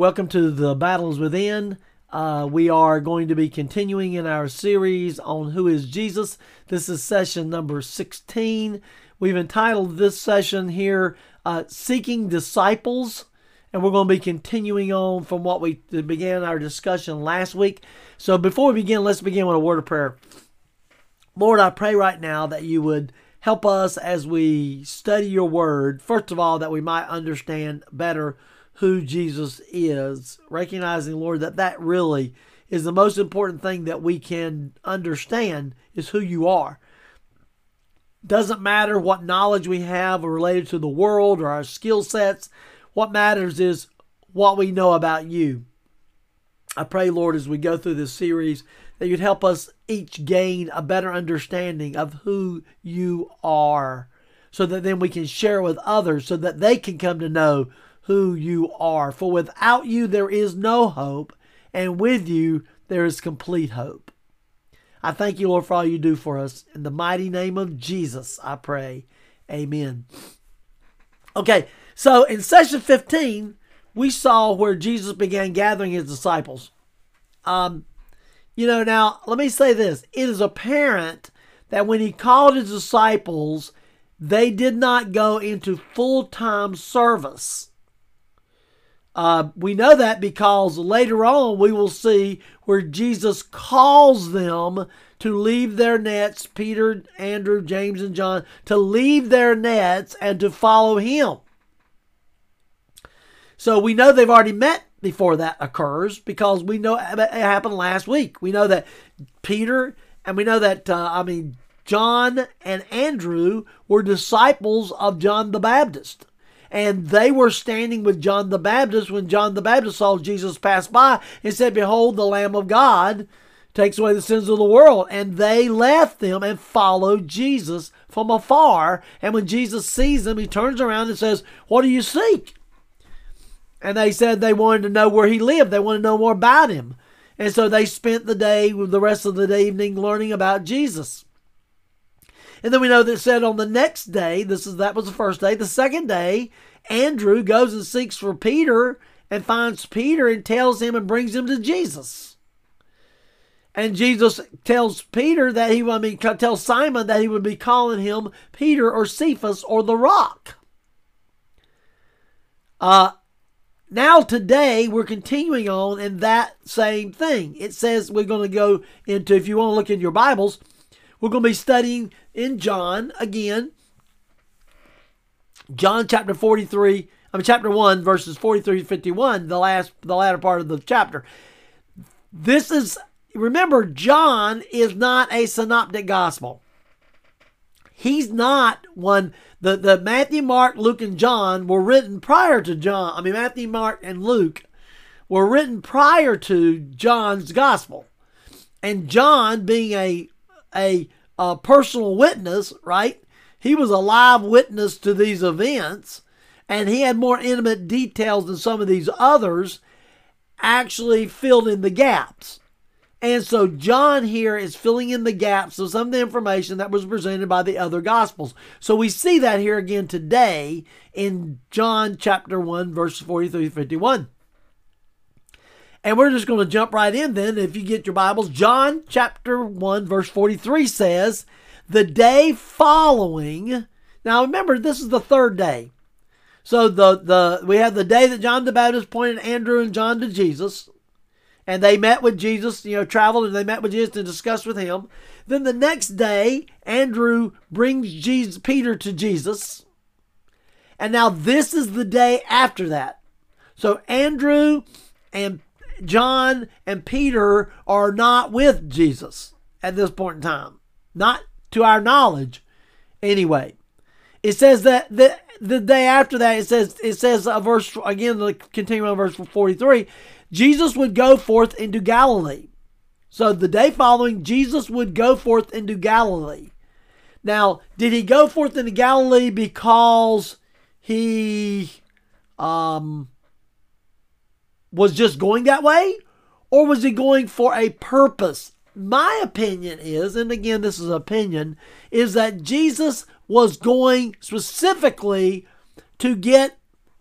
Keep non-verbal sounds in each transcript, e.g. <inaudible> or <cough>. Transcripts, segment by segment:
Welcome to the Battle Is Within. Uh, we are going to be continuing in our series on who is Jesus. This is session number 16. We've entitled this session here uh, Seeking Disciples, and we're going to be continuing on from what we began our discussion last week. So before we begin, let's begin with a word of prayer. Lord, I pray right now that you would help us as we study your word. First of all, that we might understand better who Jesus is, recognizing, Lord, that that really is the most important thing that we can understand is who you are. Doesn't matter what knowledge we have related to the world or our skill sets. What matters is what we know about you. I pray, Lord, as we go through this series, that you'd help us each gain a better understanding of who you are so that then we can share with others so that they can come to know who you are. For without you, there is no hope, and with you, there is complete hope. I thank you, Lord, for all you do for us. In the mighty name of Jesus, I pray. Amen. Okay, so in session 15, we saw where Jesus began gathering his disciples. Um, you know, now let me say this it is apparent that when he called his disciples, they did not go into full time service. Uh, we know that because later on we will see where Jesus calls them to leave their nets, Peter, Andrew, James, and John, to leave their nets and to follow him. So we know they've already met before that occurs because we know it happened last week. We know that Peter and we know that, uh, I mean, John and Andrew were disciples of John the Baptist. And they were standing with John the Baptist when John the Baptist saw Jesus pass by and said, Behold, the Lamb of God takes away the sins of the world. And they left them and followed Jesus from afar. And when Jesus sees them, he turns around and says, What do you seek? And they said they wanted to know where he lived. They wanted to know more about him. And so they spent the day, the rest of the evening, learning about Jesus. And then we know that said on the next day, this is that was the first day. The second day, Andrew goes and seeks for Peter and finds Peter and tells him and brings him to Jesus. And Jesus tells Peter that he, I mean, tells Simon that he would be calling him Peter or Cephas or the rock. Uh, now, today, we're continuing on in that same thing. It says we're going to go into, if you want to look in your Bibles, we're going to be studying in John again. John chapter 43, I mean, chapter 1, verses 43 to 51, the last, the latter part of the chapter. This is, remember, John is not a synoptic gospel. He's not one the, the Matthew, Mark, Luke, and John were written prior to John. I mean, Matthew, Mark, and Luke were written prior to John's gospel. And John, being a, a, a personal witness, right? He was a live witness to these events, and he had more intimate details than some of these others, actually filled in the gaps. And so John here is filling in the gaps of some of the information that was presented by the other gospels. So we see that here again today in John chapter 1 verse 43 to 51. And we're just going to jump right in then if you get your Bibles. John chapter 1 verse 43 says, "The day following." Now remember this is the third day. So the the we have the day that John the Baptist pointed Andrew and John to Jesus and they met with Jesus, you know, traveled and they met with Jesus and discussed with him. Then the next day, Andrew brings Jesus, Peter to Jesus. And now this is the day after that. So Andrew and John and Peter are not with Jesus at this point in time. Not to our knowledge, anyway. It says that the, the day after that, it says, it says a verse, again, the continuing on verse 43, Jesus would go forth into Galilee. So the day following, Jesus would go forth into Galilee. Now, did he go forth into Galilee because he um, was just going that way? Or was he going for a purpose? My opinion is, and again, this is opinion, is that Jesus was going specifically to get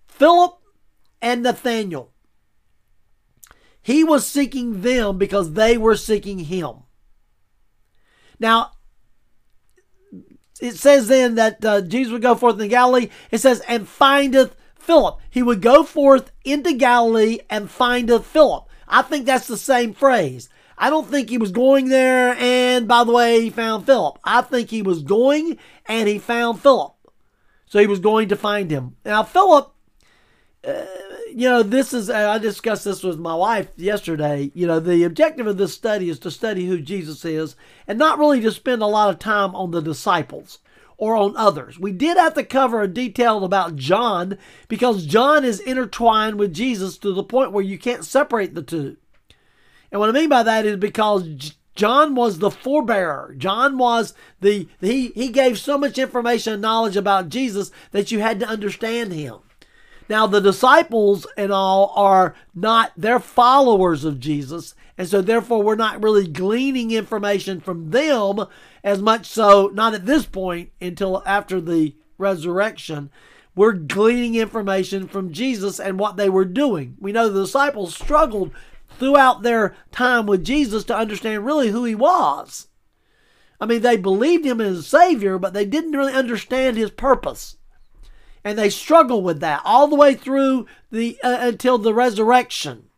Philip and Nathaniel. He was seeking them because they were seeking him. Now, it says then that uh, Jesus would go forth into Galilee. It says, and findeth Philip. He would go forth into Galilee and findeth Philip. I think that's the same phrase. I don't think he was going there and, by the way, he found Philip. I think he was going and he found Philip. So he was going to find him. Now, Philip, uh, you know, this is, I discussed this with my wife yesterday. You know, the objective of this study is to study who Jesus is and not really to spend a lot of time on the disciples or on others. We did have to cover a detail about John because John is intertwined with Jesus to the point where you can't separate the two. And what I mean by that is because John was the forebearer. John was the he he gave so much information and knowledge about Jesus that you had to understand him. Now the disciples and all are not they're followers of Jesus, and so therefore we're not really gleaning information from them as much so not at this point until after the resurrection. We're gleaning information from Jesus and what they were doing. We know the disciples struggled throughout their time with Jesus to understand really who he was. I mean, they believed him as a Savior, but they didn't really understand his purpose. And they struggled with that all the way through the uh, until the resurrection.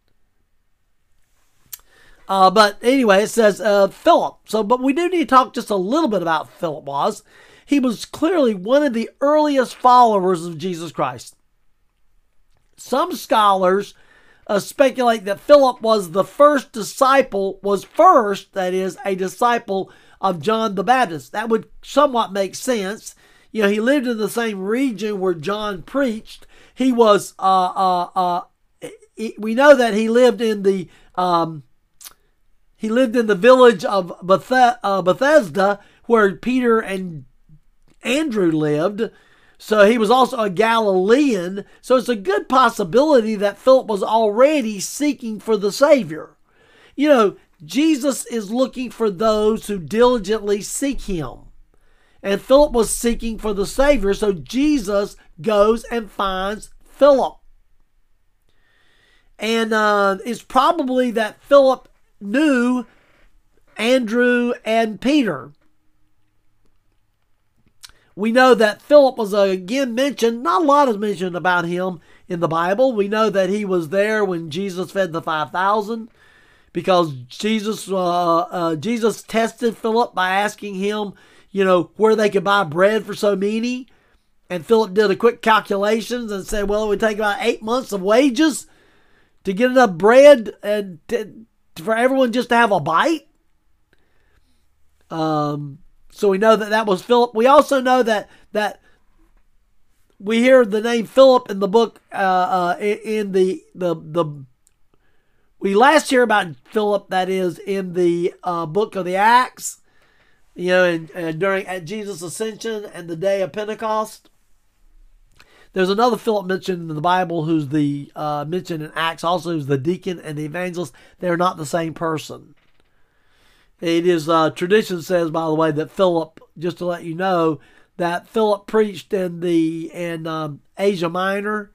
Uh, but anyway, it says uh, Philip. So, but we do need to talk just a little bit about Philip. Was he was clearly one of the earliest followers of Jesus Christ. Some scholars uh, speculate that Philip was the first disciple, was first, that is, a disciple of John the Baptist. That would somewhat make sense. You know, he lived in the same region where John preached. He was, uh, uh, uh, we know that he lived in the, um, he lived in the village of Beth- uh, Bethesda where Peter and Andrew lived. So he was also a Galilean. So it's a good possibility that Philip was already seeking for the Savior. You know, Jesus is looking for those who diligently seek him. And Philip was seeking for the Savior. So Jesus goes and finds Philip. And uh, it's probably that Philip knew Andrew and Peter we know that Philip was again mentioned. Not a lot is mentioned about him in the Bible. We know that he was there when Jesus fed the 5,000 because Jesus uh, uh, Jesus tested Philip by asking him, you know, where they could buy bread for so many. And Philip did a quick calculations and said, well, it would take about eight months of wages to get enough bread and to, for everyone just to have a bite. Um, so we know that that was Philip. We also know that that we hear the name Philip in the book uh, uh, in the the the we last hear about Philip that is in the uh, book of the Acts, you know, and, and during at Jesus' ascension and the day of Pentecost. There's another Philip mentioned in the Bible who's the uh, mentioned in Acts also who's the deacon and the evangelist. They're not the same person. It is uh, tradition says, by the way, that Philip, just to let you know, that Philip preached in the in um, Asia Minor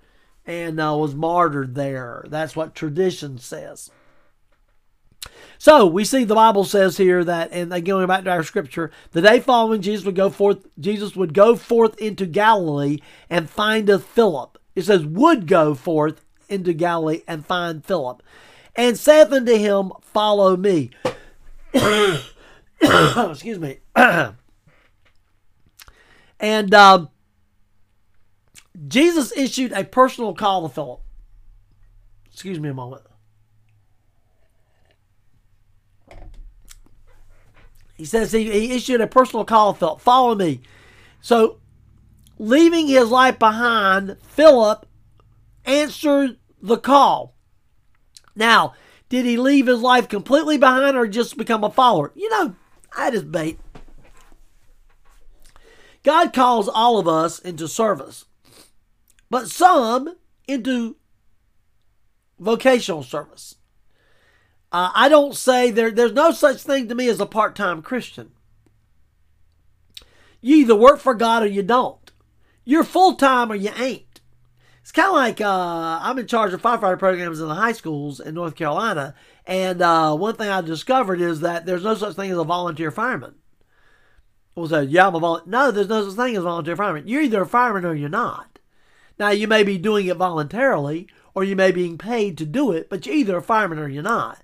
and uh, was martyred there. That's what tradition says. So we see the Bible says here that, and again going back to our scripture, the day following Jesus would go forth. Jesus would go forth into Galilee and findeth Philip. It says would go forth into Galilee and find Philip, and saith unto him, Follow me. <coughs> <coughs> Excuse me. <coughs> and um, Jesus issued a personal call to Philip. Excuse me a moment. He says he, he issued a personal call Philip. Follow me. So, leaving his life behind, Philip answered the call. Now, did he leave his life completely behind or just become a follower? You know, I just bait. God calls all of us into service, but some into vocational service. Uh, I don't say there, there's no such thing to me as a part time Christian. You either work for God or you don't. You're full time or you ain't. It's kind of like uh, I'm in charge of firefighter programs in the high schools in North Carolina, and uh, one thing I discovered is that there's no such thing as a volunteer fireman. Well, say, yeah, I'm a volunteer. No, there's no such thing as a volunteer fireman. You're either a fireman or you're not. Now, you may be doing it voluntarily, or you may be being paid to do it, but you're either a fireman or you're not.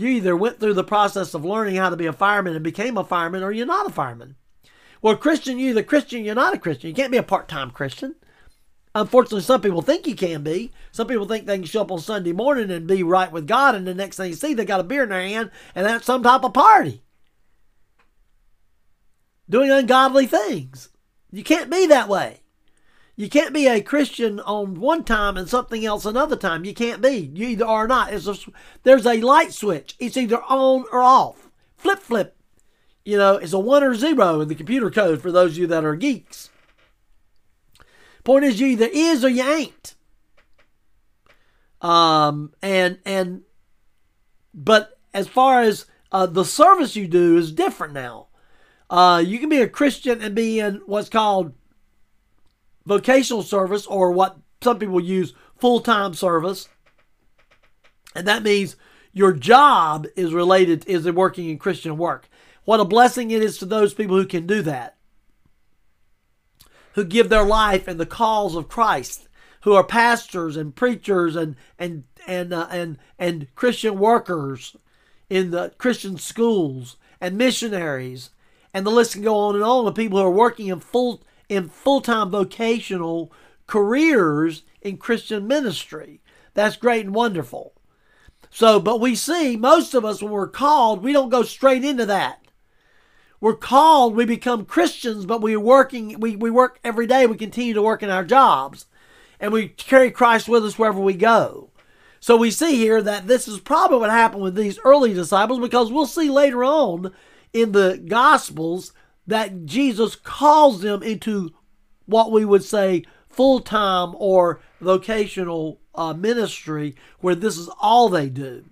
You either went through the process of learning how to be a fireman and became a fireman, or you're not a fireman. Well, Christian, you're either Christian, you're not a Christian. You can't be a part-time Christian. Unfortunately, some people think you can be. Some people think they can show up on Sunday morning and be right with God, and the next thing you see, they got a beer in their hand, and that's some type of party. Doing ungodly things. You can't be that way. You can't be a Christian on one time and something else another time. You can't be. You either are or not. A, there's a light switch. It's either on or off. Flip, flip. You know, it's a one or zero in the computer code for those of you that are geeks. Point is, you either is or you ain't. Um, and and but as far as uh, the service you do is different now. Uh, you can be a Christian and be in what's called vocational service, or what some people use full time service, and that means your job is related is working in Christian work. What a blessing it is to those people who can do that who give their life in the cause of Christ, who are pastors and preachers and and and uh, and and Christian workers in the Christian schools and missionaries, and the list can go on and on of people who are working in full in full time vocational careers in Christian ministry. That's great and wonderful. So, but we see most of us when we're called, we don't go straight into that. We're called, we become Christians, but we're working, we, we work every day, we continue to work in our jobs, and we carry Christ with us wherever we go. So we see here that this is probably what happened with these early disciples because we'll see later on in the Gospels that Jesus calls them into what we would say full time or vocational uh, ministry where this is all they do.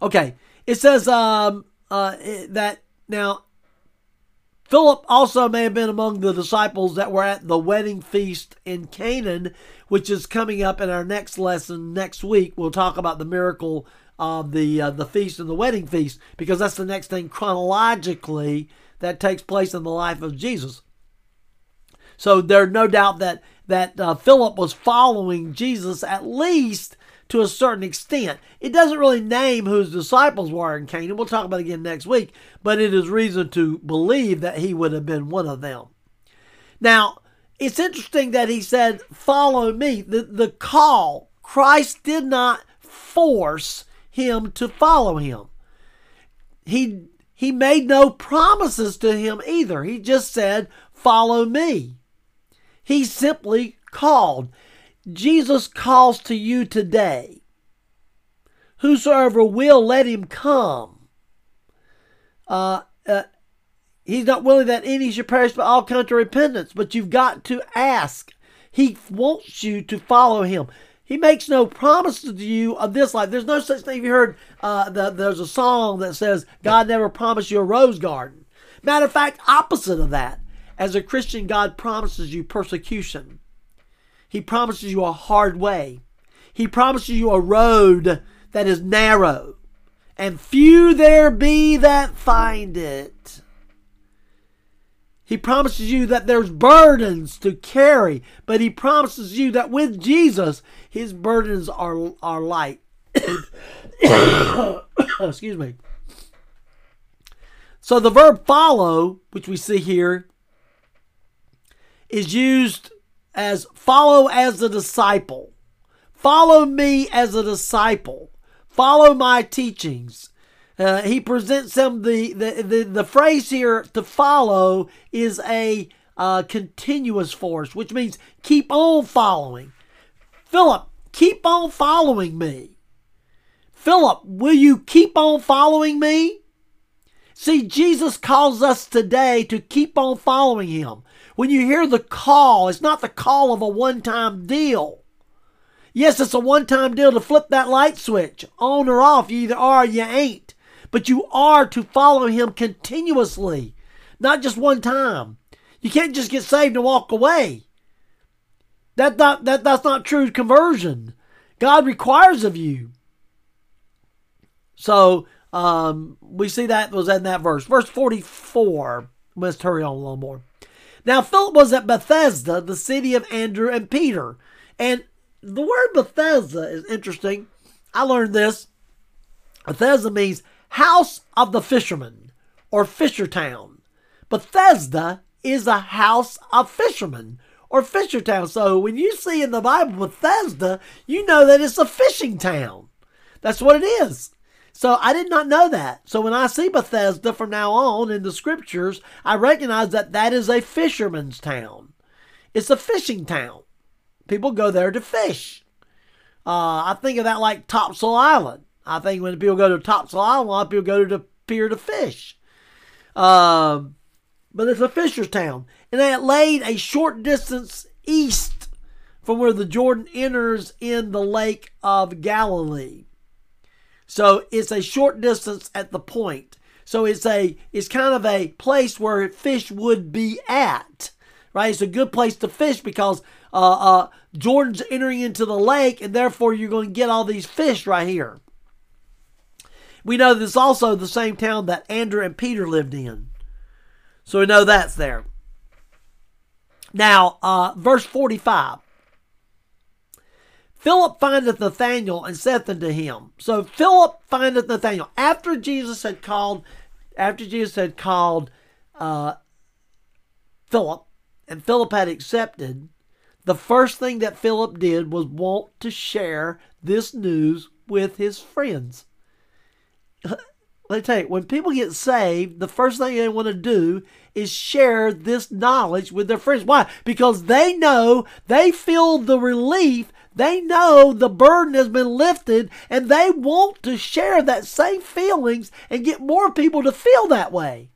Okay, it says um, uh, that now, Philip also may have been among the disciples that were at the wedding feast in Canaan, which is coming up in our next lesson next week. We'll talk about the miracle of the uh, the feast and the wedding feast because that's the next thing chronologically that takes place in the life of Jesus. So there's no doubt that that uh, Philip was following Jesus at least to a certain extent. It doesn't really name whose disciples were in Canaan. We'll talk about it again next week, but it is reason to believe that he would have been one of them. Now, it's interesting that he said, Follow me. The, the call, Christ did not force him to follow him. He, he made no promises to him either. He just said, Follow me. He simply called. Jesus calls to you today. Whosoever will, let him come. Uh, uh, he's not willing that any should perish, but all come to repentance. But you've got to ask. He wants you to follow him. He makes no promises to you of this life. There's no such thing. You heard uh, the, there's a song that says, God never promised you a rose garden. Matter of fact, opposite of that. As a Christian, God promises you persecution. He promises you a hard way. He promises you a road that is narrow, and few there be that find it. He promises you that there's burdens to carry, but he promises you that with Jesus, his burdens are, are light. <coughs> Excuse me. So the verb follow, which we see here, is used as follow as a disciple. Follow me as a disciple. Follow my teachings. Uh, he presents them the, the, the, the, phrase here to follow is a uh, continuous force, which means keep on following. Philip, keep on following me. Philip, will you keep on following me? See, Jesus calls us today to keep on following him. When you hear the call, it's not the call of a one time deal. Yes, it's a one time deal to flip that light switch on or off. You either are or you ain't. But you are to follow him continuously, not just one time. You can't just get saved and walk away. That not that that's not true conversion. God requires of you. So um, we see that was in that verse. Verse 44. Let's hurry on a little more. Now Philip was at Bethsaida, the city of Andrew and Peter. And the word Bethesda is interesting. I learned this. Bethesda means house of the fishermen or fisher town. Bethesda is a house of fishermen or fisher town. So when you see in the Bible Bethesda, you know that it's a fishing town. That's what it is. So I did not know that. So when I see Bethesda from now on in the scriptures, I recognize that that is a fisherman's town. It's a fishing town. People go there to fish. Uh, I think of that like Topsail Island. I think when people go to Topsail a lot of people go to the pier to fish. Um, but it's a fisher's town. And it laid a short distance east from where the Jordan enters in the Lake of Galilee. So it's a short distance at the point. So it's a it's kind of a place where fish would be at, right? It's a good place to fish because uh, uh, Jordan's entering into the lake, and therefore you're going to get all these fish right here. We know this is also the same town that Andrew and Peter lived in, so we know that's there. Now, uh, verse forty-five. Philip findeth Nathanael and saith unto him. So Philip findeth Nathanael after Jesus had called, after Jesus had called uh, Philip, and Philip had accepted. The first thing that Philip did was want to share this news with his friends. Let me tell you, when people get saved, the first thing they want to do is share this knowledge with their friends. Why? Because they know they feel the relief they know the burden has been lifted and they want to share that same feelings and get more people to feel that way.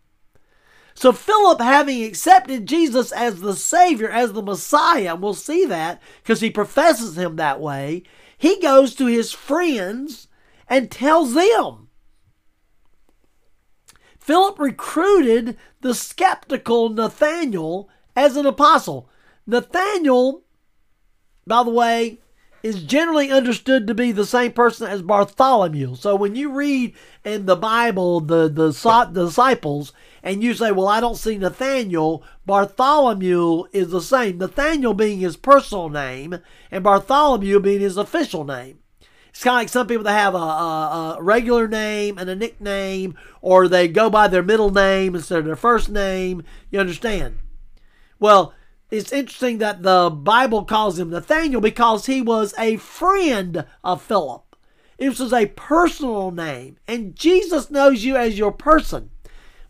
So, Philip, having accepted Jesus as the Savior, as the Messiah, we'll see that because he professes him that way, he goes to his friends and tells them. Philip recruited the skeptical Nathanael as an apostle. Nathanael, by the way, is generally understood to be the same person as Bartholomew. So when you read in the Bible the, the, the disciples and you say, Well, I don't see Nathaniel, Bartholomew is the same. Nathaniel being his personal name and Bartholomew being his official name. It's kind of like some people that have a, a, a, regular name and a nickname, or they go by their middle name instead of their first name. You understand? Well, it's interesting that the Bible calls him Nathaniel because he was a friend of Philip. It was a personal name, and Jesus knows you as your person.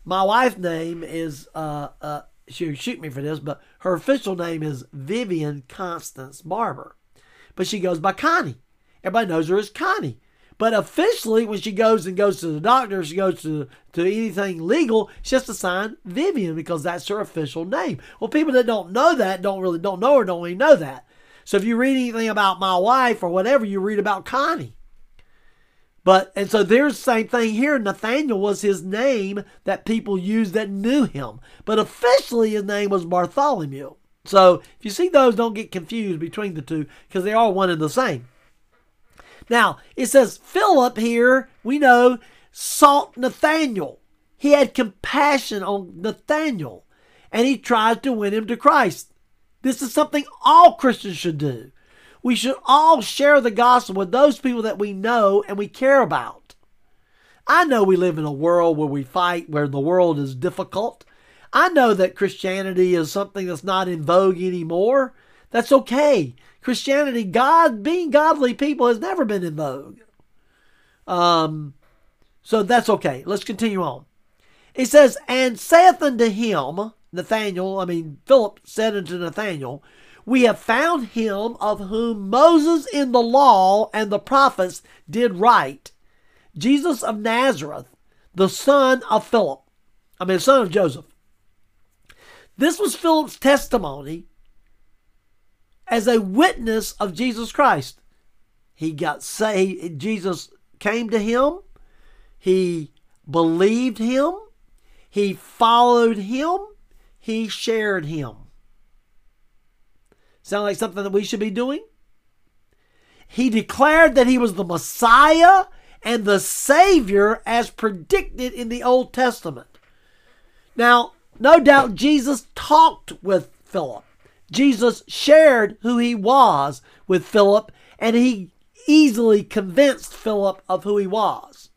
My wife's name is, uh, uh, she'll shoot me for this, but her official name is Vivian Constance Barbour. But she goes by Connie. Everybody knows her as Connie. But officially, when she goes and goes to the doctor, she goes to, to anything legal, she has to sign Vivian because that's her official name. Well, people that don't know that don't really don't know her, don't even know that. So if you read anything about my wife or whatever, you read about Connie. But and so there's the same thing here. Nathaniel was his name that people used that knew him. But officially his name was Bartholomew. So if you see those, don't get confused between the two because they are one and the same. Now, it says Philip here, we know, sought Nathaniel. He had compassion on Nathaniel and he tried to win him to Christ. This is something all Christians should do. We should all share the gospel with those people that we know and we care about. I know we live in a world where we fight, where the world is difficult. I know that Christianity is something that's not in vogue anymore. That's okay. Christianity, God, being godly people has never been in vogue. Um, so that's okay. Let's continue on. He says, And saith unto him, Nathanael, I mean, Philip said unto Nathanael, We have found him of whom Moses in the law and the prophets did write, Jesus of Nazareth, the son of Philip. I mean, son of Joseph. This was Philip's testimony as a witness of Jesus Christ. He got saved. Jesus came to him. He believed him. He followed him. He shared him. Sound like something that we should be doing? He declared that he was the Messiah and the Savior as predicted in the Old Testament. Now, no doubt Jesus talked with Philip. Jesus shared who he was with Philip, and he easily convinced Philip of who he was.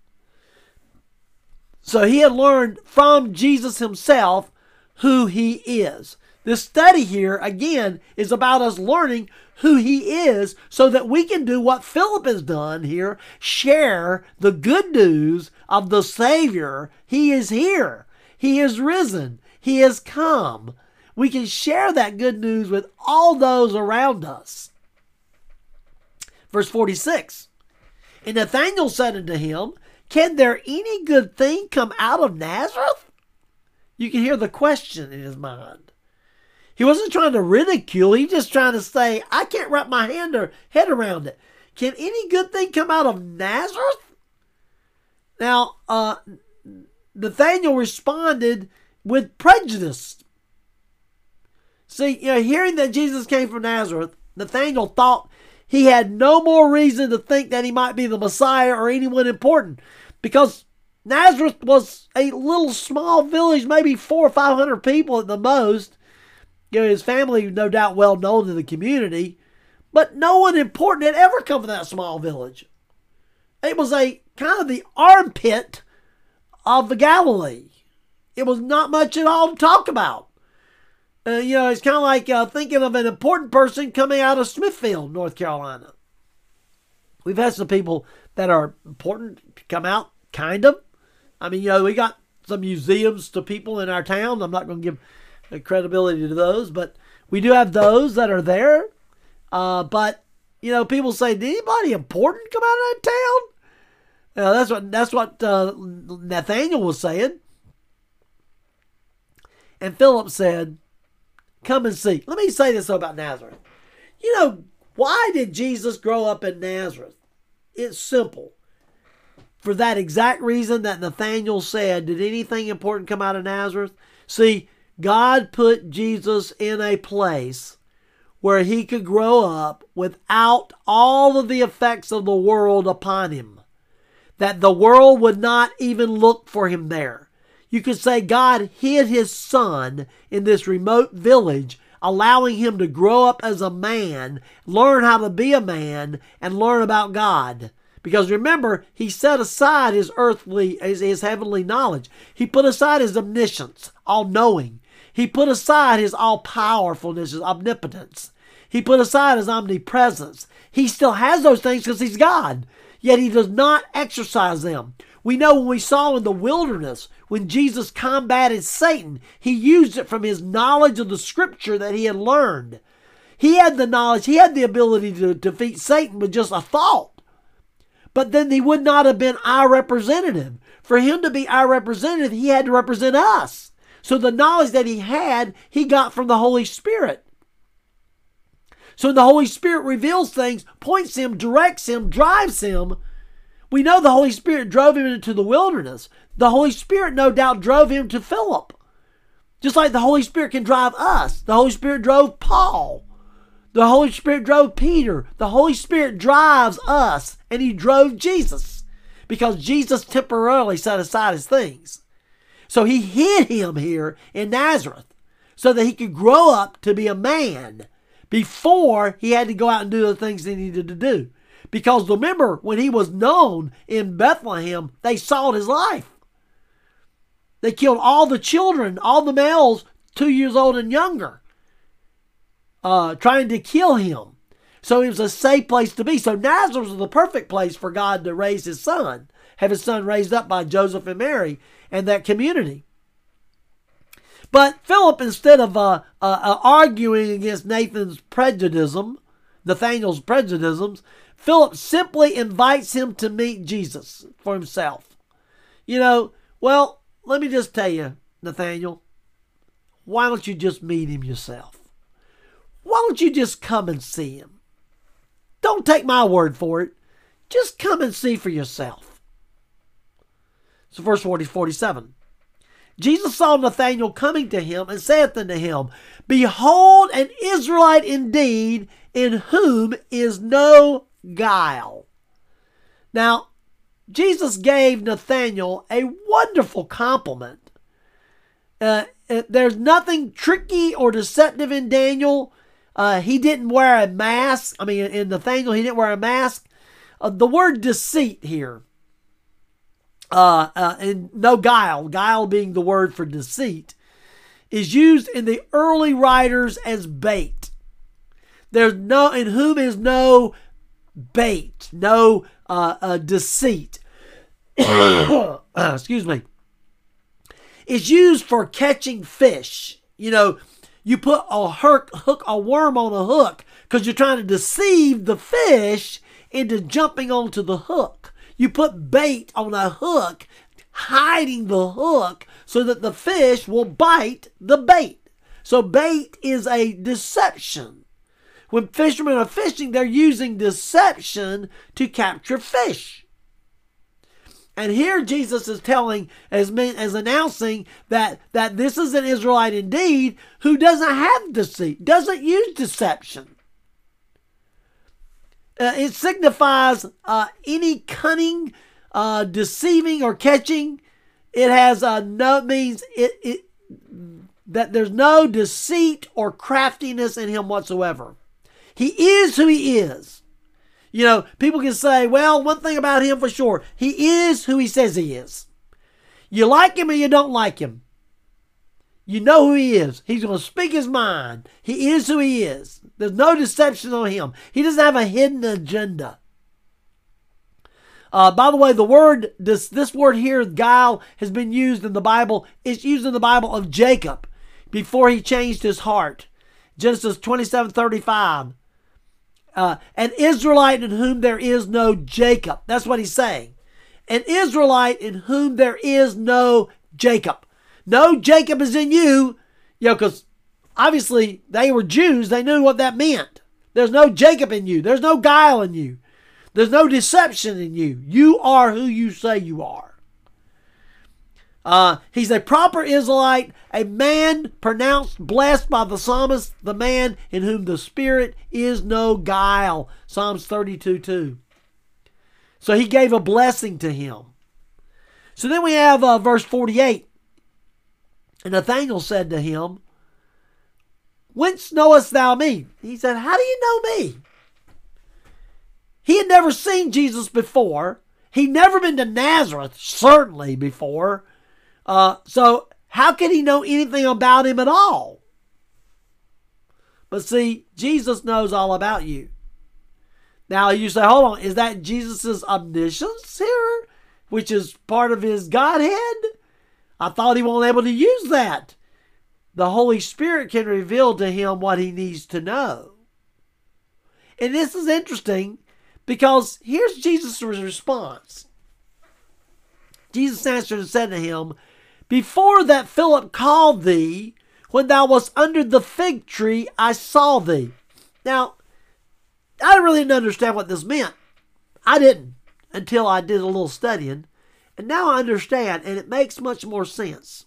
So he had learned from Jesus himself who he is. This study here, again, is about us learning who he is so that we can do what Philip has done here share the good news of the Savior. He is here, he is risen, he has come. We can share that good news with all those around us. Verse 46 And Nathanael said unto him, Can there any good thing come out of Nazareth? You can hear the question in his mind. He wasn't trying to ridicule, he just trying to say, I can't wrap my hand or head around it. Can any good thing come out of Nazareth? Now, uh, Nathaniel responded with prejudice. See, you know, hearing that Jesus came from Nazareth, Nathaniel thought he had no more reason to think that he might be the Messiah or anyone important because Nazareth was a little small village, maybe four or five hundred people at the most. You know, his family, no doubt, well known in the community, but no one important had ever come from that small village. It was a kind of the armpit of the Galilee. It was not much at all to talk about. Uh, you know, it's kind of like uh, thinking of an important person coming out of Smithfield, North Carolina. We've had some people that are important come out, kind of. I mean, you know, we got some museums to people in our town. I'm not going to give credibility to those, but we do have those that are there. Uh, but you know, people say, "Did anybody important come out of that town?" Uh, that's what that's what uh, Nathaniel was saying. And Philip said, Come and see. Let me say this about Nazareth. You know, why did Jesus grow up in Nazareth? It's simple. For that exact reason that Nathaniel said, Did anything important come out of Nazareth? See, God put Jesus in a place where he could grow up without all of the effects of the world upon him. That the world would not even look for him there. You could say God hid his son in this remote village, allowing him to grow up as a man, learn how to be a man, and learn about God. Because remember, he set aside his earthly, his, his heavenly knowledge. He put aside his omniscience, all knowing. He put aside his all powerfulness, his omnipotence. He put aside his omnipresence. He still has those things because he's God, yet he does not exercise them. We know when we saw in the wilderness, when Jesus combated Satan, he used it from his knowledge of the scripture that he had learned. He had the knowledge, he had the ability to defeat Satan with just a thought. But then he would not have been our representative. For him to be our representative, he had to represent us. So the knowledge that he had, he got from the Holy Spirit. So the Holy Spirit reveals things, points him, directs him, drives him we know the Holy Spirit drove him into the wilderness. The Holy Spirit, no doubt, drove him to Philip. Just like the Holy Spirit can drive us. The Holy Spirit drove Paul. The Holy Spirit drove Peter. The Holy Spirit drives us, and he drove Jesus because Jesus temporarily set aside his things. So he hid him here in Nazareth so that he could grow up to be a man before he had to go out and do the things he needed to do. Because remember, when he was known in Bethlehem, they sought his life. They killed all the children, all the males, two years old and younger, uh, trying to kill him. So it was a safe place to be. So Nazareth was the perfect place for God to raise his son, have his son raised up by Joseph and Mary and that community. But Philip, instead of uh, uh, uh arguing against Nathan's prejudice, Nathaniel's prejudices, Philip simply invites him to meet Jesus for himself. You know, well, let me just tell you, Nathaniel, why don't you just meet him yourself? Why don't you just come and see him? Don't take my word for it. Just come and see for yourself. So, verse 40, 47. Jesus saw Nathanael coming to him and saith unto him, Behold, an Israelite indeed, in whom is no guile. Now, Jesus gave Nathanael a wonderful compliment. Uh, uh, there's nothing tricky or deceptive in Daniel. Uh, he didn't wear a mask. I mean, in Nathanael, he didn't wear a mask. Uh, the word deceit here, uh, uh, and no guile, guile being the word for deceit, is used in the early writers as bait. There's no, in whom is no bait, no uh, uh, deceit. <coughs> Excuse me. It's used for catching fish. You know, you put a hook, hook a worm on a hook because you're trying to deceive the fish into jumping onto the hook. You put bait on a hook, hiding the hook so that the fish will bite the bait. So bait is a deception. When fishermen are fishing, they're using deception to capture fish. And here Jesus is telling, as, as announcing that, that this is an Israelite indeed who doesn't have deceit, doesn't use deception. Uh, it signifies uh, any cunning, uh, deceiving, or catching. It has uh, no means it, it that there's no deceit or craftiness in him whatsoever. He is who he is. You know, people can say, well, one thing about him for sure, he is who he says he is. You like him or you don't like him. You know who he is. He's going to speak his mind. He is who he is. There's no deception on him. He doesn't have a hidden agenda. Uh, by the way, the word this this word here, guile, has been used in the Bible. It's used in the Bible of Jacob before he changed his heart. Genesis 27, 35 uh, an Israelite in whom there is no Jacob. That's what he's saying. An Israelite in whom there is no Jacob. No Jacob is in you, you know, because obviously they were Jews. They knew what that meant. There's no Jacob in you. There's no guile in you. There's no deception in you. You are who you say you are. Uh, he's a proper Israelite, a man pronounced blessed by the psalmist, the man in whom the Spirit is no guile. Psalms 32 2. So he gave a blessing to him. So then we have uh, verse 48. And Nathanael said to him, Whence knowest thou me? He said, How do you know me? He had never seen Jesus before. He'd never been to Nazareth, certainly, before. Uh, so how can he know anything about him at all? But see, Jesus knows all about you. Now you say, hold on, is that Jesus' omniscience here, which is part of his Godhead? I thought he wasn't able to use that. The Holy Spirit can reveal to him what he needs to know. And this is interesting because here's Jesus' response. Jesus answered and said to him, before that Philip called thee, when thou wast under the fig tree, I saw thee. Now, I really didn't understand what this meant. I didn't until I did a little studying. And now I understand, and it makes much more sense.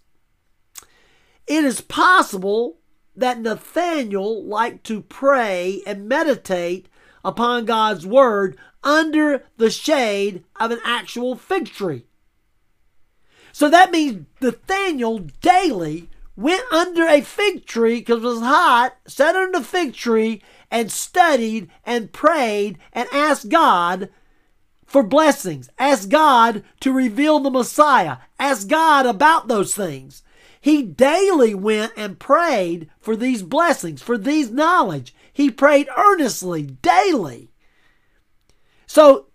It is possible that Nathanael liked to pray and meditate upon God's word under the shade of an actual fig tree. So that means Nathaniel daily went under a fig tree because it was hot, sat under the fig tree and studied and prayed and asked God for blessings, asked God to reveal the Messiah, asked God about those things. He daily went and prayed for these blessings, for these knowledge. He prayed earnestly, daily. So,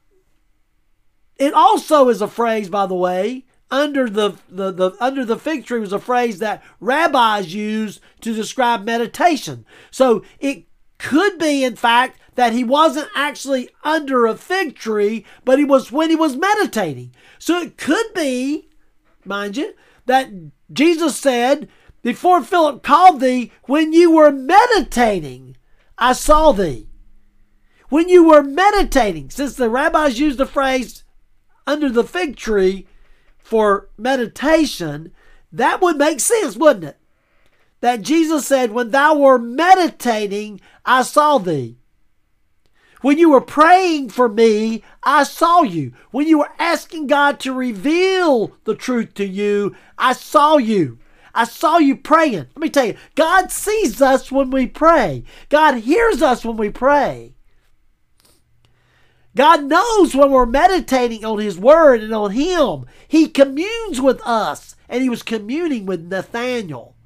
it also is a phrase, by the way, under the, the, the under the fig tree was a phrase that rabbis used to describe meditation. So it could be, in fact, that he wasn't actually under a fig tree, but he was when he was meditating. So it could be, mind you, that Jesus said, Before Philip called thee, when you were meditating, I saw thee. When you were meditating, since the rabbis used the phrase under the fig tree, for meditation, That would make sense, wouldn't it? That Jesus said, When thou were meditating, I saw thee. When you were praying for me, I saw you. When you were asking God to reveal the truth to you, I saw you. I saw you praying. Let me tell you, God sees us when we pray. God hears us when we pray. God knows when we're meditating on His Word and on Him. He communes with us, and He was communing with Nathaniel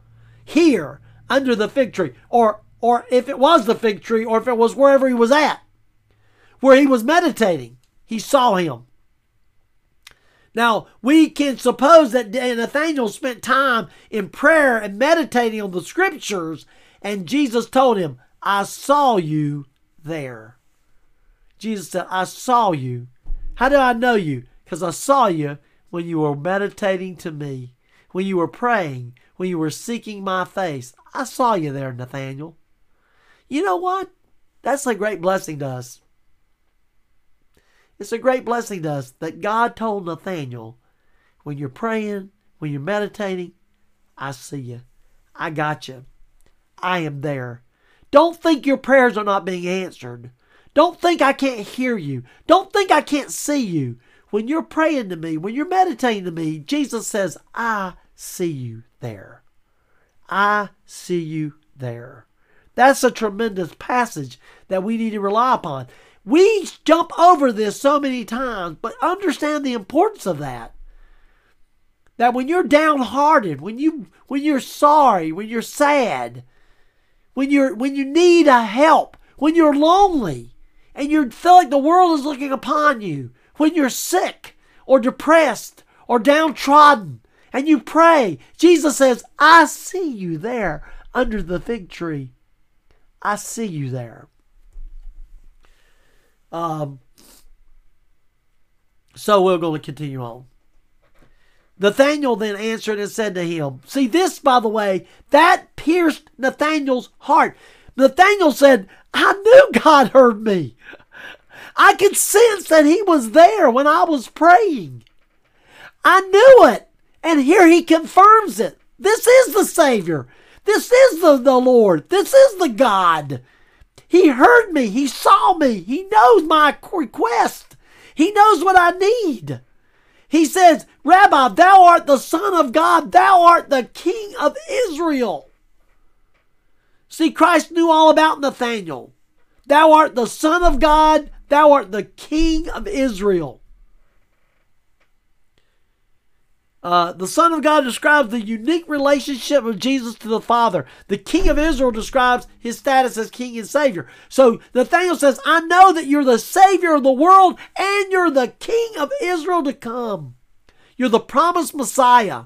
here under the fig tree, or or if it was the fig tree, or if it was wherever he was at where he was meditating. He saw him. Now, we can suppose that Nathanael spent time in prayer and meditating on the scriptures, and Jesus told him, I saw you there. Jesus said, I saw you. How do I know you? Because I saw you when you were meditating to me, when you were praying, when you were seeking my face. I saw you there, Nathaniel. You know what? That's a great blessing to us. It's a great blessing to us that God told Nathaniel, when you're praying, when you're meditating, I see you. I got you. I am there. Don't think your prayers are not being answered. Don't think I can't hear you. Don't think I can't see you. When you're praying to me, when you're meditating to me, Jesus says, I see you there. I see you there. That's a tremendous passage that we need to rely upon. We jump over this so many times, but understand the importance of that. That when you're downhearted, when you when you're sorry, when you're sad, when you're when you need a help, when you're lonely, and you feel like the world is looking upon you, when you're sick or depressed or downtrodden, and you pray, Jesus says, I see you there under the fig tree. I see you there. Um, so we're going to continue on. Nathanael then answered and said to him, See, this, by the way, that pierced Nathanael's heart. Nathanael said, I knew God heard me. I could sense that he was there when I was praying. I knew it. And here he confirms it. This is the Savior. This is the, the Lord. This is the God. He heard me. He saw me. He knows my request. He knows what I need. He says, Rabbi, thou art the Son of God. Thou art the King of Israel. See, Christ knew all about Nathanael. Thou art the Son of God. Thou art the King of Israel. Uh, the Son of God describes the unique relationship of Jesus to the Father. The King of Israel describes his status as King and Savior. So Nathaniel says, I know that you're the Savior of the world and you're the King of Israel to come. You're the promised Messiah.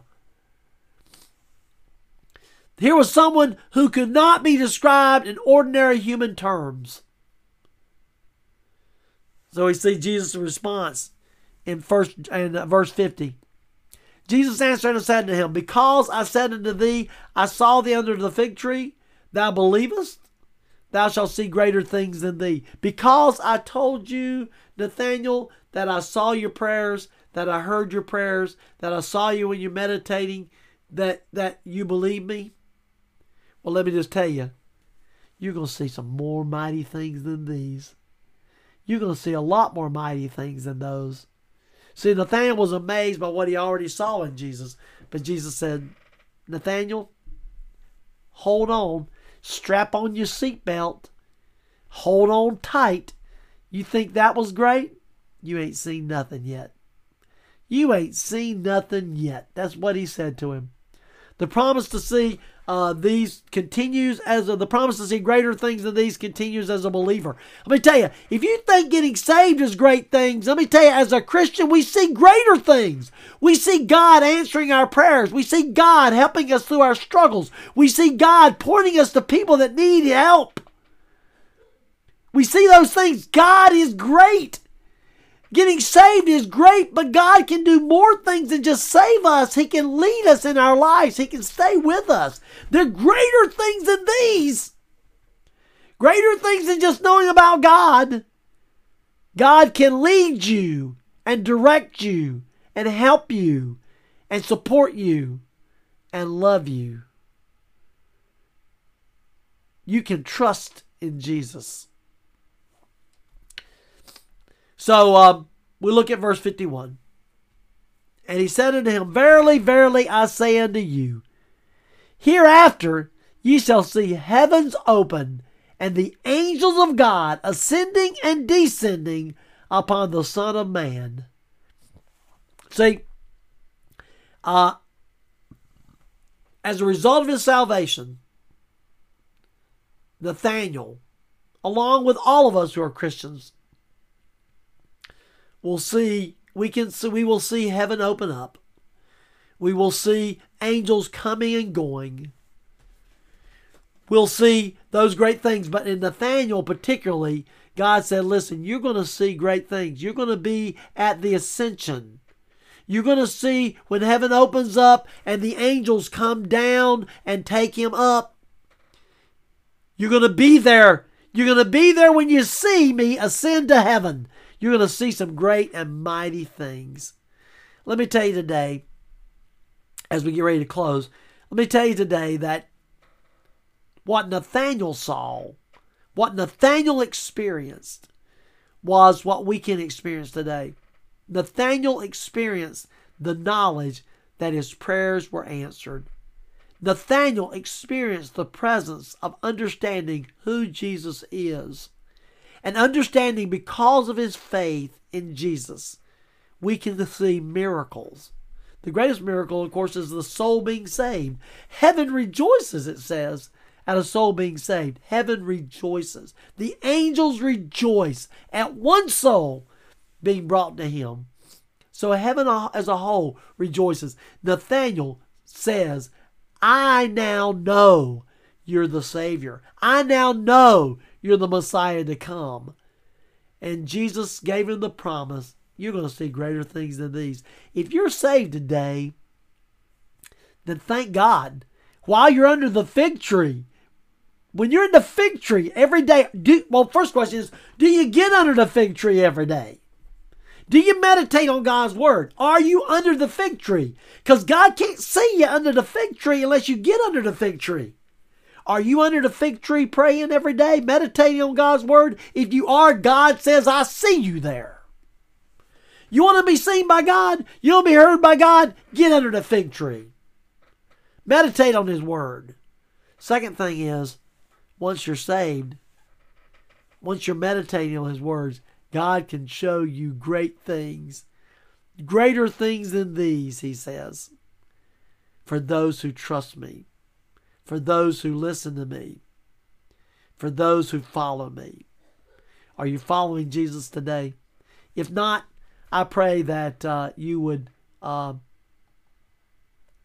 Here was someone who could not be described in ordinary human terms. So we see Jesus' response in first in uh, verse 50. Jesus answered and said to him, Because I said unto thee, I saw thee under the fig tree, thou believest? Thou shalt see greater things than thee. Because I told you, Nathanael, that I saw your prayers, that I heard your prayers, that I saw you when you're meditating, that, that you believe me? Well, let me just tell you, you're going to see some more mighty things than these. You're going to see a lot more mighty things than those. See, Nathanael was amazed by what he already saw in Jesus. But Jesus said, Nathanael, hold on, strap on your seatbelt, hold on tight. You think that was great? You ain't seen nothing yet. You ain't seen nothing yet. That's what he said to him. The promise to see uh, these continues as a, the promise to see greater things than these continues as a believer. Let me tell you, if you think getting saved is great things, let me tell you, as a Christian, we see greater things. We see God answering our prayers. We see God helping us through our struggles. We see God pointing us to people that need help. We see those things. God is great. Getting saved is great, but God can do more things than just save us. He can lead us in our lives. He can stay with us. There are greater things than these. Greater things than just knowing about God. God can lead you and direct you and help you and support you and love you, you can trust in Jesus. So um, we look at verse 51. And he said unto him, Verily, verily, I say unto you, hereafter ye shall see heavens open, and the angels of God ascending and descending upon the Son of Man. See, uh, as a result of his salvation, Nathaniel, along with all of us who are Christians, will see we can see we will see heaven open up. We will see angels coming and going. We'll see those great things, but in Nathaniel particularly, God said, "Listen, you're going to see great things. You're going to be at the ascension." You're going to see when heaven opens up and the angels come down and take him up. You're going to be there. You're going to be there when you see me ascend to heaven. You're going to see some great and mighty things. Let me tell you today, as we get ready to close, let me tell you today that what Nathaniel saw, what Nathaniel experienced, was what we can experience today. Nathaniel experienced the knowledge that his prayers were answered. Nathaniel experienced the presence of understanding who Jesus is. And understanding because of his faith in Jesus, we can see miracles. The greatest miracle, of course, is the soul being saved. Heaven rejoices, it says, at a soul being saved. Heaven rejoices. The angels rejoice at one soul being brought to him. So heaven as a whole rejoices. Nathaniel says, I now know you're the Savior. I now know you're the Messiah to come. And Jesus gave him the promise you're going to see greater things than these. If you're saved today, then thank God. While you're under the fig tree, when you're in the fig tree every day, do, well, first question is do you get under the fig tree every day? Do you meditate on God's word? Are you under the fig tree? Because God can't see you under the fig tree unless you get under the fig tree. Are you under the fig tree praying every day, meditating on God's word? If you are, God says, I see you there. You want to be seen by God? You want to be heard by God? Get under the fig tree. Meditate on His word. Second thing is, once you're saved, once you're meditating on His words, God can show you great things, greater things than these, he says, for those who trust me, for those who listen to me, for those who follow me. Are you following Jesus today? If not, I pray that uh, you would uh,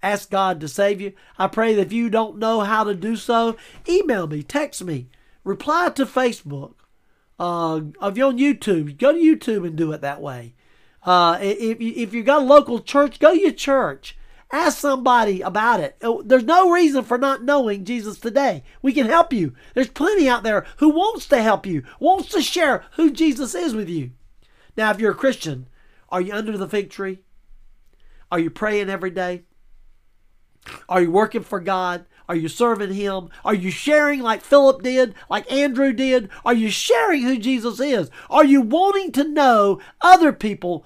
ask God to save you. I pray that if you don't know how to do so, email me, text me, reply to Facebook uh, if you're on YouTube, go to YouTube and do it that way. Uh, if, you, if you got a local church, go to your church. Ask somebody about it. Oh, there's no reason for not knowing Jesus today. We can help you. There's plenty out there who wants to help you, wants to share who Jesus is with you. Now, if you're a Christian, are you under the fig tree? Are you praying every day? Are you working for God? Are you serving Him? Are you sharing like Philip did, like Andrew did? Are you sharing who Jesus is? Are you wanting to know other people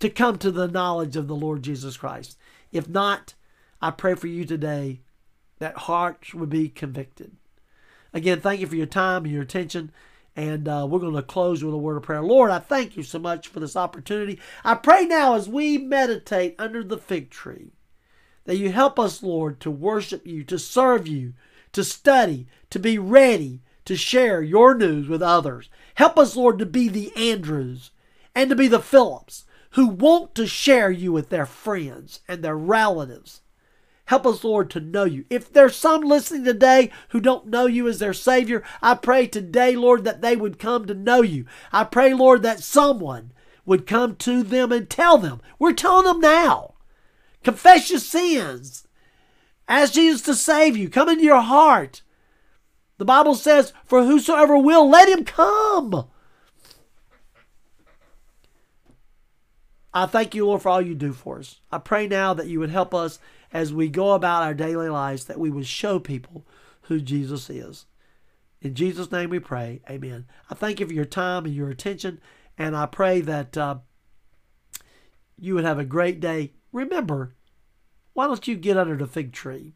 to come to the knowledge of the Lord Jesus Christ? If not, I pray for you today that hearts would be convicted. Again, thank you for your time and your attention. And uh, we're going to close with a word of prayer. Lord, I thank you so much for this opportunity. I pray now as we meditate under the fig tree that you help us, Lord, to worship you, to serve you, to study, to be ready to share your news with others. Help us, Lord, to be the Andrews and to be the Philips who want to share you with their friends and their relatives. Help us, Lord, to know you. If there's some listening today who don't know you as their Savior, I pray today, Lord, that they would come to know you. I pray, Lord, that someone would come to them and tell them. We're telling them now Confess your sins. Ask Jesus to save you. Come into your heart. The Bible says, For whosoever will, let him come. I thank you, Lord, for all you do for us. I pray now that you would help us as we go about our daily lives that we would show people who Jesus is. In Jesus' name we pray. Amen. I thank you for your time and your attention, and I pray that uh, you would have a great day. Remember, why don't you get under the fig tree?